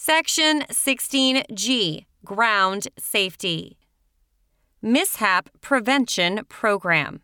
Section 16G Ground Safety Mishap Prevention Program.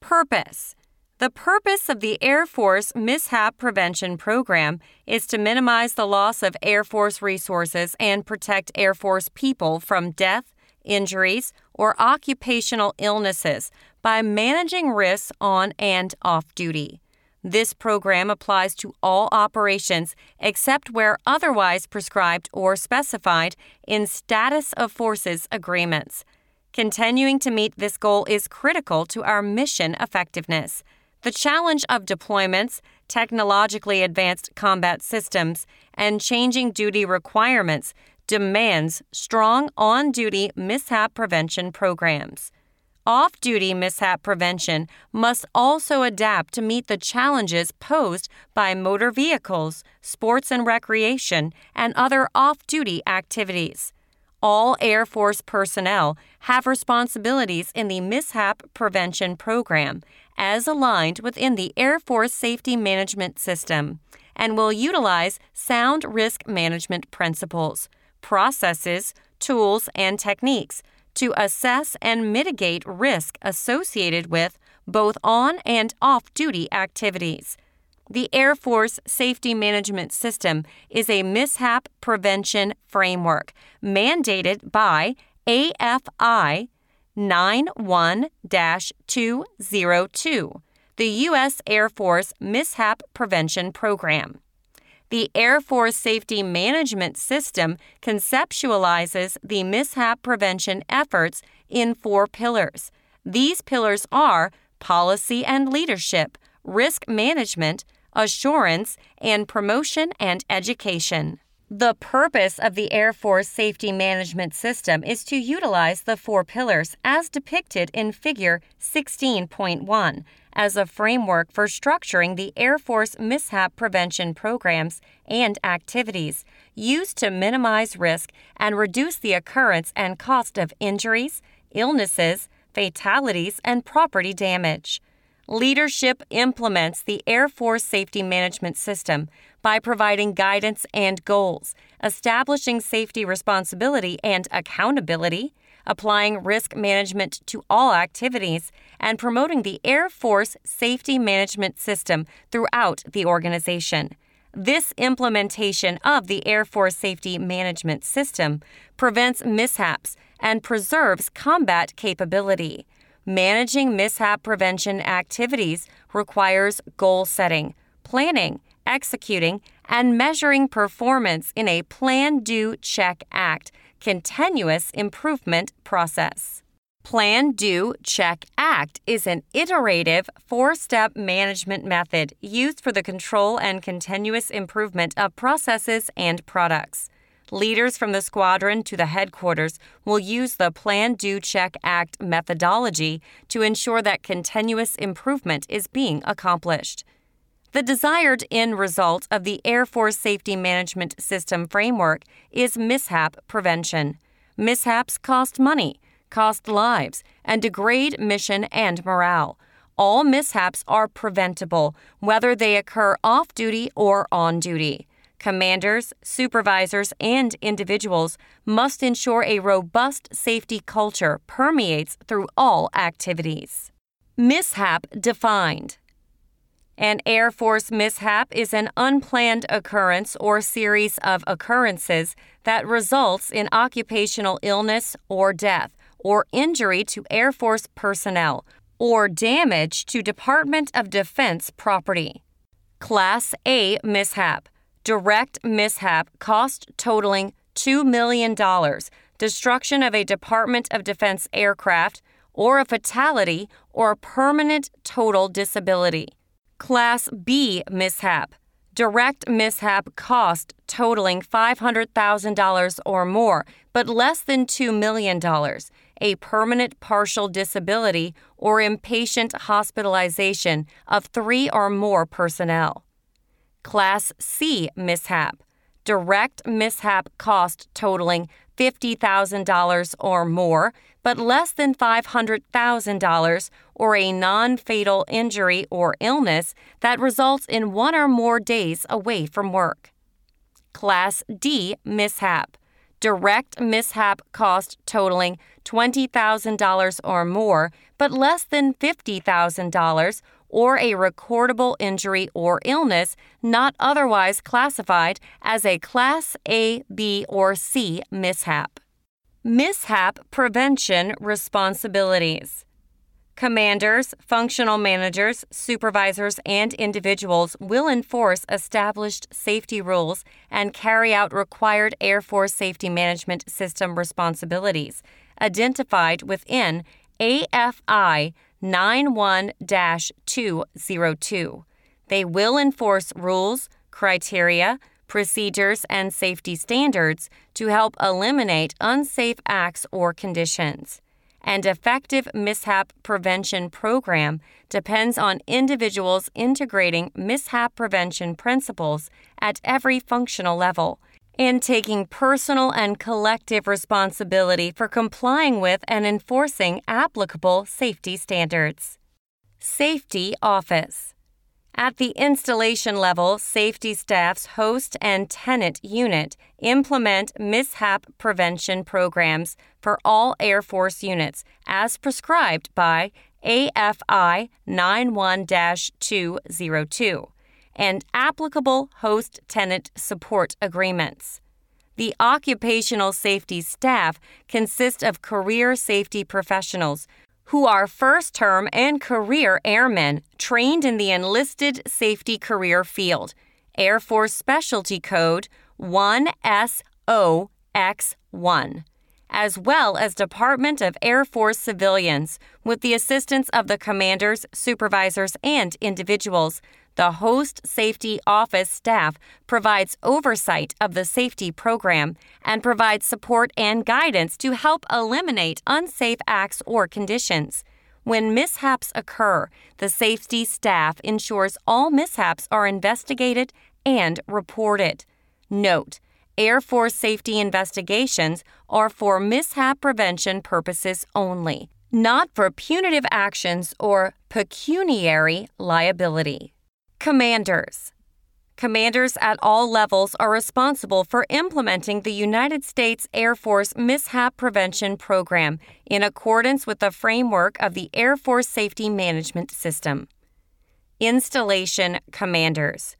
Purpose The purpose of the Air Force Mishap Prevention Program is to minimize the loss of Air Force resources and protect Air Force people from death, injuries, or occupational illnesses by managing risks on and off duty. This program applies to all operations except where otherwise prescribed or specified in status of forces agreements. Continuing to meet this goal is critical to our mission effectiveness. The challenge of deployments, technologically advanced combat systems, and changing duty requirements demands strong on duty mishap prevention programs. Off duty mishap prevention must also adapt to meet the challenges posed by motor vehicles, sports and recreation, and other off duty activities. All Air Force personnel have responsibilities in the Mishap Prevention Program as aligned within the Air Force Safety Management System and will utilize sound risk management principles, processes, tools, and techniques to assess and mitigate risk associated with both on and off duty activities. The Air Force Safety Management System is a mishap prevention framework mandated by AFI 91 202, the U.S. Air Force Mishap Prevention Program. The Air Force Safety Management System conceptualizes the mishap prevention efforts in four pillars. These pillars are policy and leadership, risk management, assurance, and promotion and education. The purpose of the Air Force Safety Management System is to utilize the four pillars as depicted in Figure 16.1 as a framework for structuring the Air Force mishap prevention programs and activities used to minimize risk and reduce the occurrence and cost of injuries, illnesses, fatalities, and property damage. Leadership implements the Air Force Safety Management System by providing guidance and goals, establishing safety responsibility and accountability, applying risk management to all activities, and promoting the Air Force Safety Management System throughout the organization. This implementation of the Air Force Safety Management System prevents mishaps and preserves combat capability. Managing mishap prevention activities requires goal setting, planning, executing, and measuring performance in a Plan Do Check Act continuous improvement process. Plan, Do, Check, Act is an iterative four step management method used for the control and continuous improvement of processes and products. Leaders from the squadron to the headquarters will use the Plan, Do, Check, Act methodology to ensure that continuous improvement is being accomplished. The desired end result of the Air Force Safety Management System framework is mishap prevention. Mishaps cost money, cost lives, and degrade mission and morale. All mishaps are preventable, whether they occur off duty or on duty. Commanders, supervisors, and individuals must ensure a robust safety culture permeates through all activities. Mishap defined. An Air Force mishap is an unplanned occurrence or series of occurrences that results in occupational illness or death or injury to Air Force personnel or damage to Department of Defense property. Class A mishap. Direct mishap cost totaling $2 million, destruction of a Department of Defense aircraft, or a fatality or permanent total disability. Class B mishap. Direct mishap cost totaling $500,000 or more, but less than $2 million. A permanent partial disability or inpatient hospitalization of three or more personnel. Class C mishap. Direct mishap cost totaling $50,000 or more, but less than $500,000 or a non fatal injury or illness that results in one or more days away from work. Class D mishap. Direct mishap cost totaling $20,000 or more, but less than $50,000, or a recordable injury or illness not otherwise classified as a Class A, B, or C mishap. Mishap prevention responsibilities. Commanders, functional managers, supervisors, and individuals will enforce established safety rules and carry out required Air Force Safety Management System responsibilities identified within AFI 91 202. They will enforce rules, criteria, procedures, and safety standards to help eliminate unsafe acts or conditions and effective mishap prevention program depends on individuals integrating mishap prevention principles at every functional level and taking personal and collective responsibility for complying with and enforcing applicable safety standards. Safety Office at the installation level, safety staff's host and tenant unit implement mishap prevention programs for all Air Force units as prescribed by AFI 91 202 and applicable host tenant support agreements. The occupational safety staff consists of career safety professionals who are first term and career airmen trained in the enlisted safety career field, Air Force Specialty Code 1SOX1, as well as Department of Air Force civilians, with the assistance of the commanders, supervisors, and individuals the Host Safety Office staff provides oversight of the safety program and provides support and guidance to help eliminate unsafe acts or conditions. When mishaps occur, the safety staff ensures all mishaps are investigated and reported. Note, Air Force safety investigations are for mishap prevention purposes only, not for punitive actions or pecuniary liability. Commanders. Commanders at all levels are responsible for implementing the United States Air Force Mishap Prevention Program in accordance with the framework of the Air Force Safety Management System. Installation Commanders.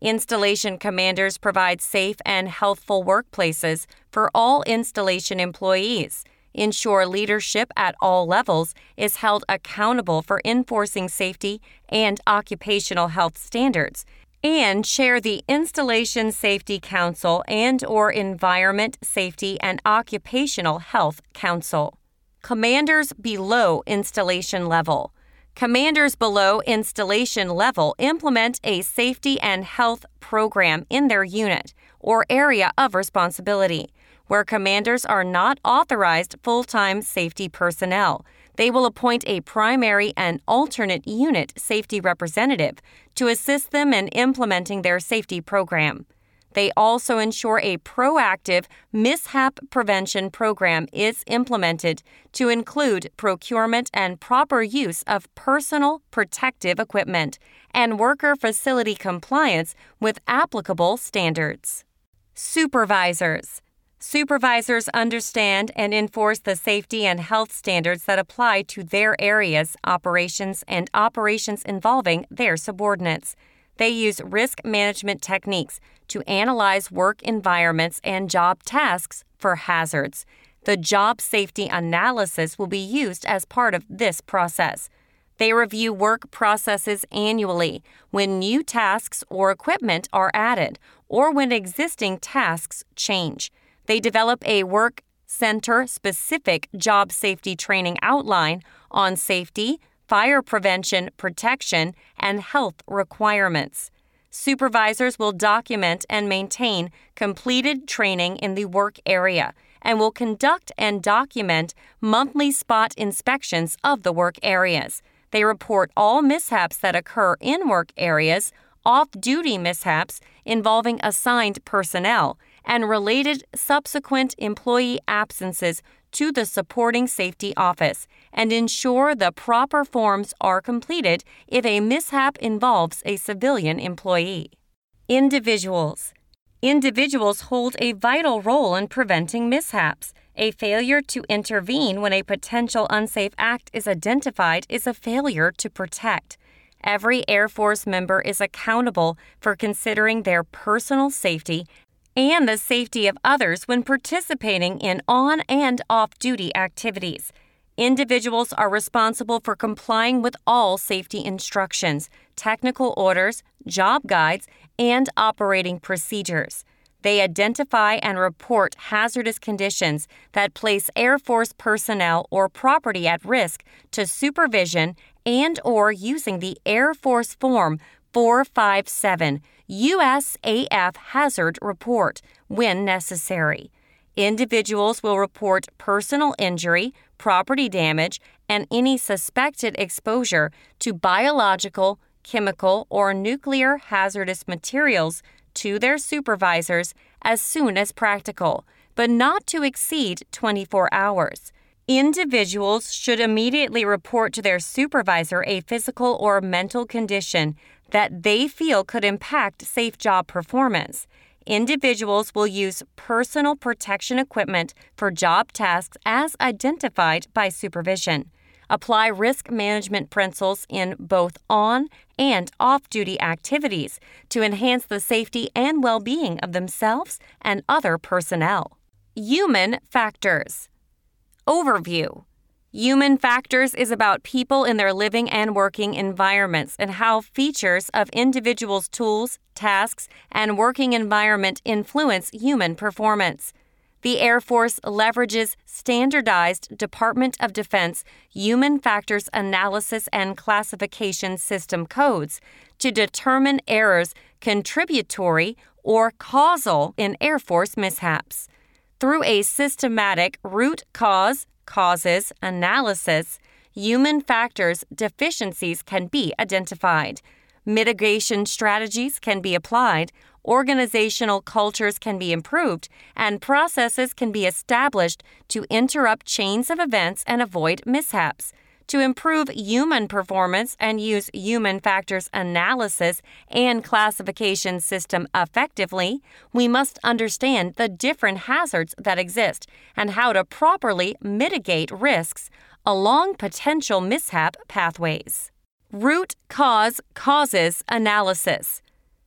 Installation commanders provide safe and healthful workplaces for all installation employees ensure leadership at all levels is held accountable for enforcing safety and occupational health standards and chair the installation safety council and or environment safety and occupational health council. Commanders below installation level. Commanders below installation level implement a safety and health program in their unit or area of responsibility where commanders are not authorized full time safety personnel. They will appoint a primary and alternate unit safety representative to assist them in implementing their safety program. They also ensure a proactive mishap prevention program is implemented to include procurement and proper use of personal protective equipment and worker facility compliance with applicable standards. Supervisors Supervisors understand and enforce the safety and health standards that apply to their areas, operations, and operations involving their subordinates. They use risk management techniques to analyze work environments and job tasks for hazards. The job safety analysis will be used as part of this process. They review work processes annually when new tasks or equipment are added or when existing tasks change. They develop a work center specific job safety training outline on safety, fire prevention, protection, and health requirements. Supervisors will document and maintain completed training in the work area and will conduct and document monthly spot inspections of the work areas. They report all mishaps that occur in work areas, off duty mishaps involving assigned personnel, and related subsequent employee absences to the supporting safety office and ensure the proper forms are completed if a mishap involves a civilian employee. Individuals Individuals hold a vital role in preventing mishaps. A failure to intervene when a potential unsafe act is identified is a failure to protect. Every Air Force member is accountable for considering their personal safety and the safety of others when participating in on and off duty activities. Individuals are responsible for complying with all safety instructions, technical orders, job guides, and operating procedures. They identify and report hazardous conditions that place Air Force personnel or property at risk to supervision and or using the Air Force Form 457 USAF Hazard Report when necessary. Individuals will report personal injury, property damage, and any suspected exposure to biological, chemical, or nuclear hazardous materials to their supervisors as soon as practical, but not to exceed 24 hours. Individuals should immediately report to their supervisor a physical or mental condition that they feel could impact safe job performance. Individuals will use personal protection equipment for job tasks as identified by supervision apply risk management principles in both on and off duty activities to enhance the safety and well being of themselves and other personnel. Human factors. Overview Human factors is about people in their living and working environments and how features of individuals' tools, tasks, and working environment influence human performance the Air Force leverages standardized Department of Defense human factors analysis and classification system codes to determine errors contributory or causal in Air Force mishaps. Through a systematic root cause causes analysis, human factors deficiencies can be identified. Mitigation strategies can be applied organizational cultures can be improved, and processes can be established to interrupt chains of events and avoid mishaps. To improve human performance and use human factors analysis and classification system effectively, we must understand the different hazards that exist and how to properly mitigate risks along potential mishap pathways. Root cause causes analysis.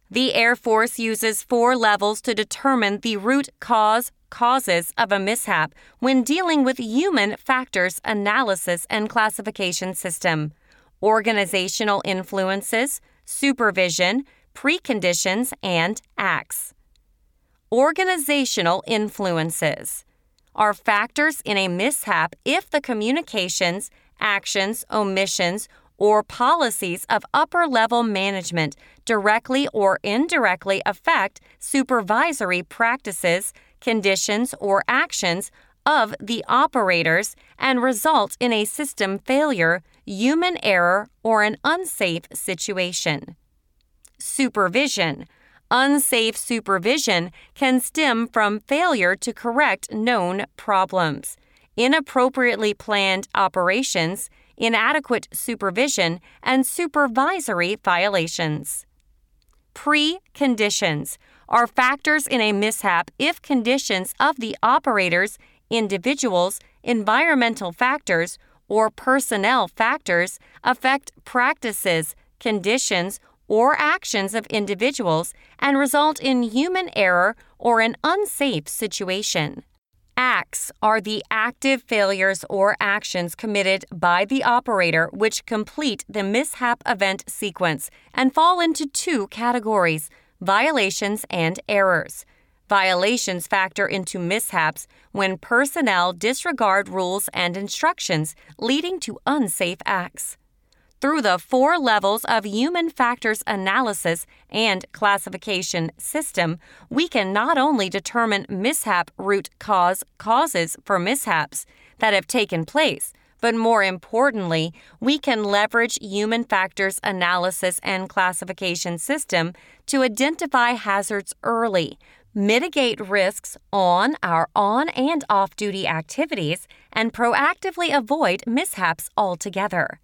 The Air Force uses four levels to determine the root cause causes of a mishap when dealing with human factors analysis and classification system. Organizational influences, supervision, preconditions, and acts. Organizational influences are factors in a mishap if the communications, actions, omissions, or policies of upper level management directly or indirectly affect supervisory practices, conditions, or actions of the operators and result in a system failure, human error, or an unsafe situation. Supervision. Unsafe supervision can stem from failure to correct known problems, inappropriately planned operations, inadequate supervision, and supervisory violations. Preconditions are factors in a mishap if conditions of the operators, individuals, environmental factors, or personnel factors affect practices, conditions, or actions of individuals and result in human error or an unsafe situation. Acts are the active failures or actions committed by the operator which complete the mishap event sequence and fall into two categories violations and errors. Violations factor into mishaps when personnel disregard rules and instructions, leading to unsafe acts. Through the four levels of human factors analysis and classification system, we can not only determine mishap root cause causes for mishaps that have taken place, but more importantly, we can leverage human factors analysis and classification system to identify hazards early, mitigate risks on our on and off duty activities, and proactively avoid mishaps altogether.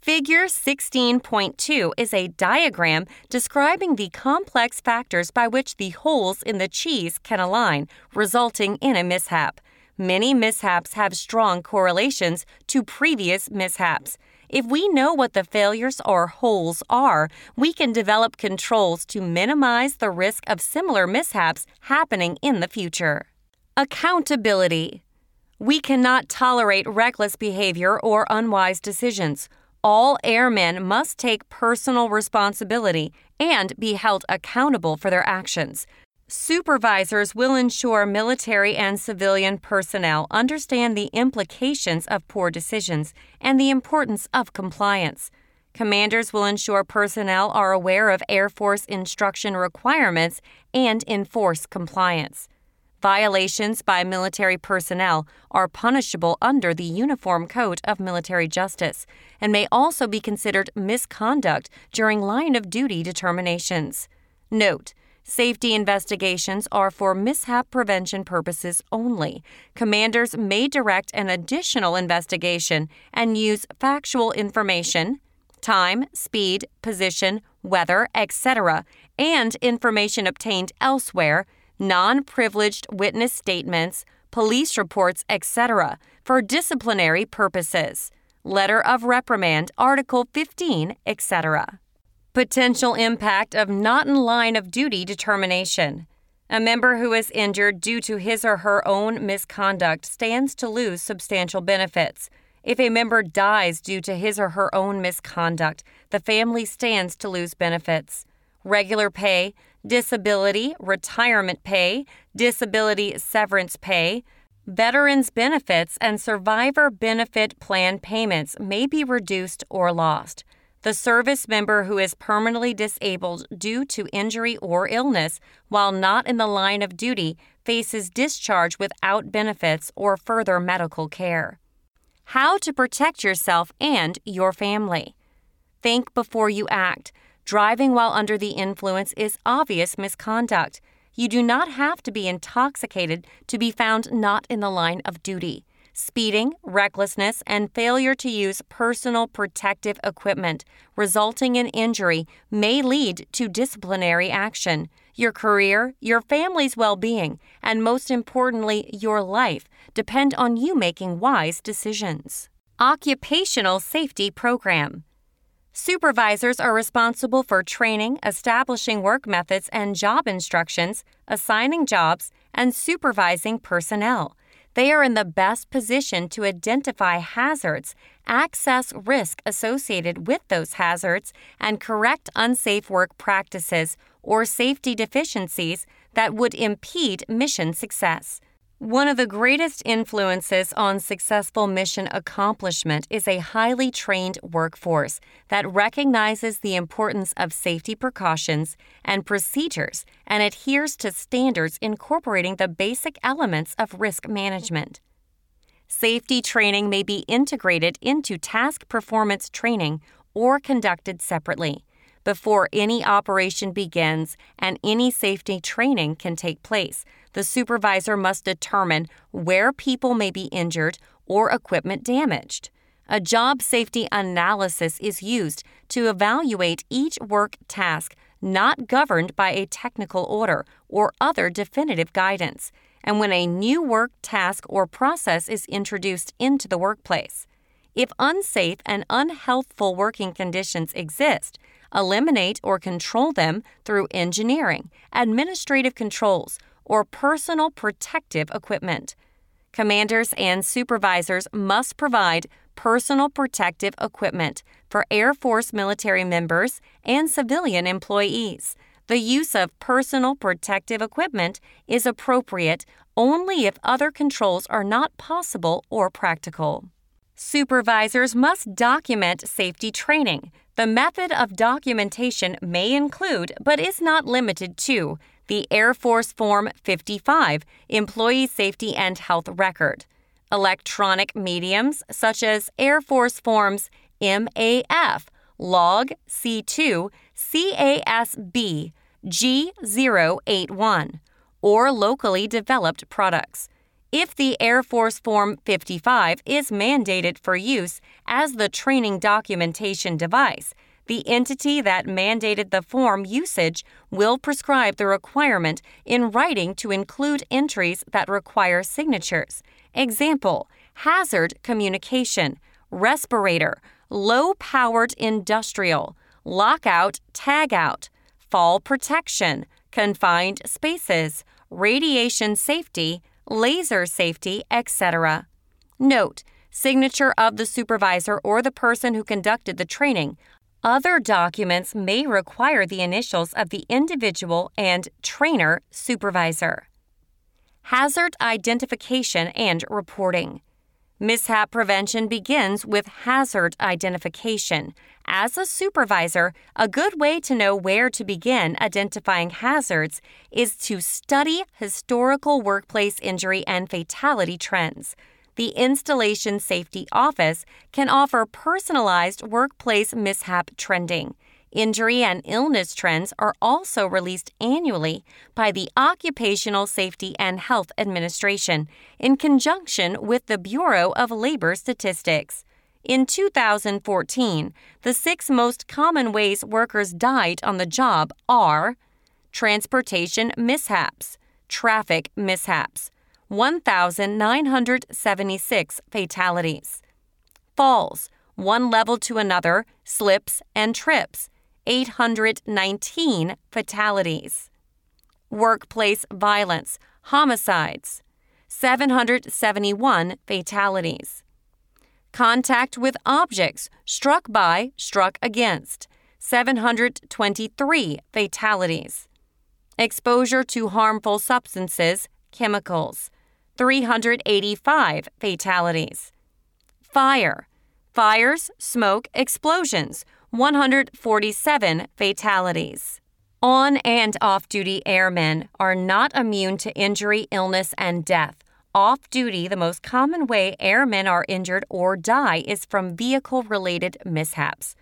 Figure 16.2 is a diagram describing the complex factors by which the holes in the cheese can align, resulting in a mishap. Many mishaps have strong correlations to previous mishaps. If we know what the failures or holes are, we can develop controls to minimize the risk of similar mishaps happening in the future. Accountability. We cannot tolerate reckless behavior or unwise decisions. All airmen must take personal responsibility and be held accountable for their actions. Supervisors will ensure military and civilian personnel understand the implications of poor decisions and the importance of compliance. Commanders will ensure personnel are aware of Air Force instruction requirements and enforce compliance. Violations by military personnel are punishable under the Uniform Code of Military Justice and may also be considered misconduct during line of duty determinations. Note, Safety investigations are for mishap prevention purposes only. Commanders may direct an additional investigation and use factual information, time, speed, position, weather, etc., and information obtained elsewhere non privileged witness statements, police reports, etc., for disciplinary purposes. Letter of reprimand, Article 15, etc. Potential impact of not in line of duty determination. A member who is injured due to his or her own misconduct stands to lose substantial benefits. If a member dies due to his or her own misconduct, the family stands to lose benefits. Regular pay, disability, retirement pay, disability severance pay, veterans benefits, and survivor benefit plan payments may be reduced or lost. The service member who is permanently disabled due to injury or illness while not in the line of duty faces discharge without benefits or further medical care. How to protect yourself and your family. Think before you act. Driving while under the influence is obvious misconduct. You do not have to be intoxicated to be found not in the line of duty. Speeding, recklessness, and failure to use personal protective equipment resulting in injury may lead to disciplinary action. Your career, your family's well being, and most importantly, your life depend on you making wise decisions. Occupational Safety Program Supervisors are responsible for training, establishing work methods and job instructions, assigning jobs, and supervising personnel. They are in the best position to identify hazards, access risk associated with those hazards, and correct unsafe work practices or safety deficiencies that would impede mission success. One of the greatest influences on successful mission accomplishment is a highly trained workforce that recognizes the importance of safety precautions and procedures and adheres to standards incorporating the basic elements of risk management. Safety training may be integrated into task performance training or conducted separately before any operation begins and any safety training can take place. The supervisor must determine where people may be injured or equipment damaged. A job safety analysis is used to evaluate each work task not governed by a technical order or other definitive guidance, and when a new work task or process is introduced into the workplace. If unsafe and unhealthful working conditions exist, eliminate or control them through engineering, administrative controls, or personal protective equipment. Commanders and supervisors must provide personal protective equipment for Air Force military members and civilian employees. The use of personal protective equipment is appropriate only if other controls are not possible or practical. Supervisors must document safety training. The method of documentation may include, but is not limited to, the Air Force Form 55 Employee Safety and Health Record, electronic mediums such as Air Force Forms MAF, Log C2, CASB, G081, or locally developed products. If the Air Force Form 55 is mandated for use as the training documentation device, the entity that mandated the form usage will prescribe the requirement in writing to include entries that require signatures. Example hazard communication, respirator, low powered industrial, lockout, tagout, fall protection, confined spaces, radiation safety, laser safety, etc. Note, signature of the supervisor or the person who conducted the training. Other documents may require the initials of the individual and trainer supervisor. Hazard identification and reporting. Mishap prevention begins with hazard identification. As a supervisor, a good way to know where to begin identifying hazards is to study historical workplace injury and fatality trends. The Installation Safety Office can offer personalized workplace mishap trending. Injury and illness trends are also released annually by the Occupational Safety and Health Administration in conjunction with the Bureau of Labor Statistics. In 2014, the six most common ways workers died on the job are transportation mishaps, traffic mishaps, 1,976 fatalities, falls, one level to another, slips, and trips, 819 fatalities. Workplace violence, homicides, 771 fatalities. Contact with objects, struck by, struck against, 723 fatalities. Exposure to harmful substances, chemicals, 385 fatalities. Fire, fires, smoke, explosions, 147 fatalities. On and off duty airmen are not immune to injury, illness, and death. Off duty, the most common way airmen are injured or die is from vehicle related mishaps.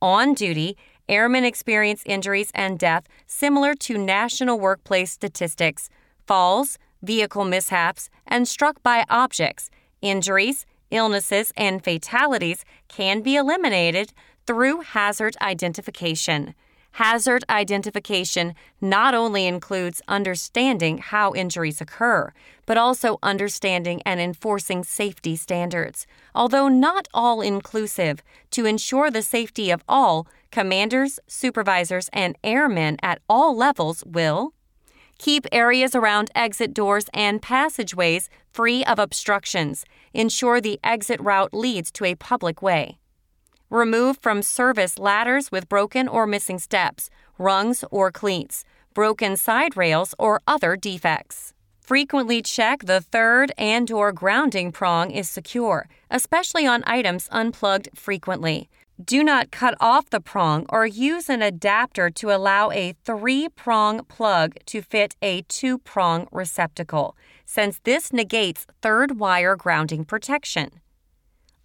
On duty, airmen experience injuries and death similar to national workplace statistics falls, vehicle mishaps, and struck by objects. Injuries, illnesses, and fatalities can be eliminated through hazard identification. Hazard identification not only includes understanding how injuries occur, but also understanding and enforcing safety standards. Although not all inclusive, to ensure the safety of all, commanders, supervisors, and airmen at all levels will keep areas around exit doors and passageways free of obstructions, ensure the exit route leads to a public way Remove from service ladders with broken or missing steps, rungs or cleats, broken side rails, or other defects. Frequently check the third and or grounding prong is secure, especially on items unplugged frequently. Do not cut off the prong or use an adapter to allow a three prong plug to fit a two prong receptacle, since this negates third wire grounding protection.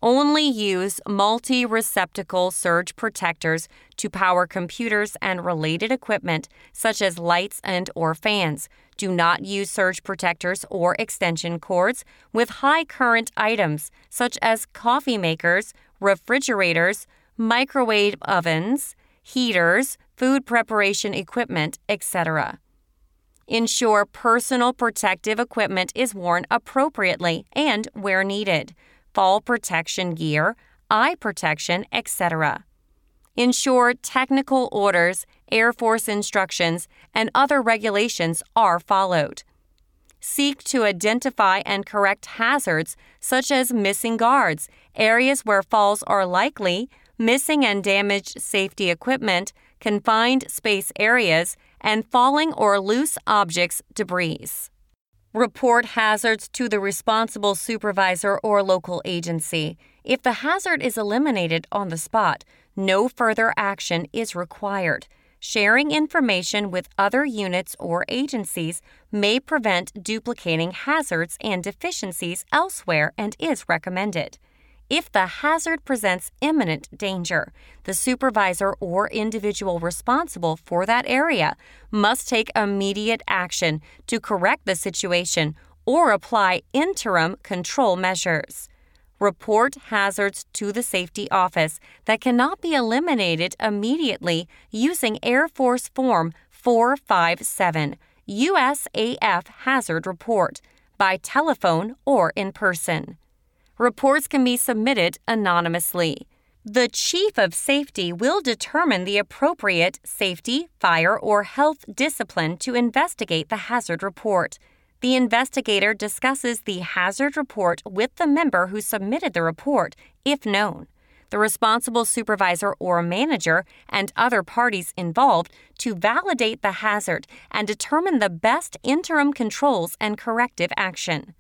Only use multi receptacle surge protectors to power computers and related equipment such as lights and or fans. Do not use surge protectors or extension cords with high current items such as coffee makers, refrigerators, microwave ovens, heaters, food preparation equipment, etc. Ensure personal protective equipment is worn appropriately and where needed fall protection gear, eye protection, etc. Ensure technical orders, Air Force instructions, and other regulations are followed. Seek to identify and correct hazards such as missing guards, areas where falls are likely, missing and damaged safety equipment, confined space areas, and falling or loose objects debris. Report hazards to the responsible supervisor or local agency. If the hazard is eliminated on the spot, no further action is required. Sharing information with other units or agencies may prevent duplicating hazards and deficiencies elsewhere and is recommended. If the hazard presents imminent danger, the supervisor or individual responsible for that area must take immediate action to correct the situation or apply interim control measures. Report hazards to the safety office that cannot be eliminated immediately using Air Force Form 457 USAF Hazard Report by telephone or in person. Reports can be submitted anonymously. The Chief of Safety will determine the appropriate safety, fire, or health discipline to investigate the hazard report. The investigator discusses the hazard report with the member who submitted the report, if known, the responsible supervisor or manager, and other parties involved to validate the hazard and determine the best interim controls and corrective action.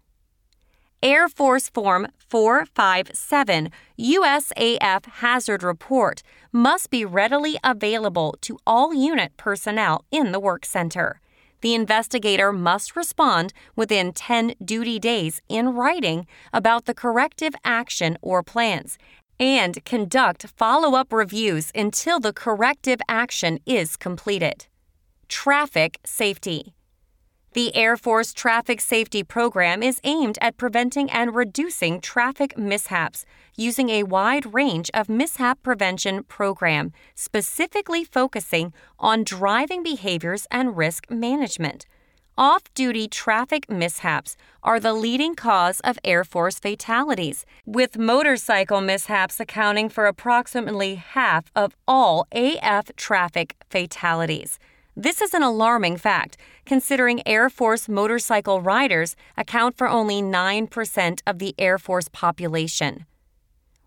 Air Force Form 457 USAF Hazard Report must be readily available to all unit personnel in the work center the investigator must respond within 10 duty days in writing about the corrective action or plans and conduct follow up reviews until the corrective action is completed. Traffic safety. The Air Force Traffic Safety Program is aimed at preventing and reducing traffic mishaps using a wide range of mishap prevention program, specifically focusing on driving behaviors and risk management. Off duty traffic mishaps are the leading cause of Air Force fatalities, with motorcycle mishaps accounting for approximately half of all AF traffic fatalities. This is an alarming fact, considering Air Force motorcycle riders account for only 9% of the Air Force population.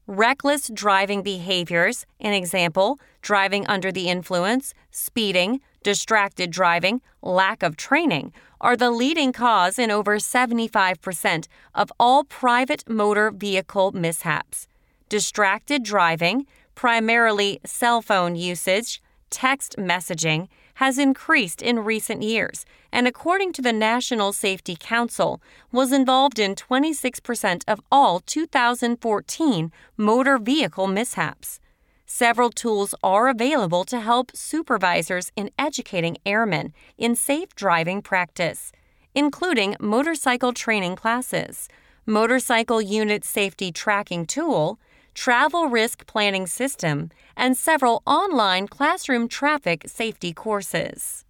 Reckless driving behaviors, an example, driving under the influence, speeding, distracted driving, lack of training, are the leading cause in over 75% of all private motor vehicle mishaps. Distracted driving, primarily cell phone usage, text messaging, has increased in recent years, and according to the National Safety Council, was involved in 26% of all 2014 motor vehicle mishaps. Several tools are available to help supervisors in educating airmen in safe driving practice, including motorcycle training classes, motorcycle unit safety tracking tool, travel risk planning system, and several online classroom traffic safety courses.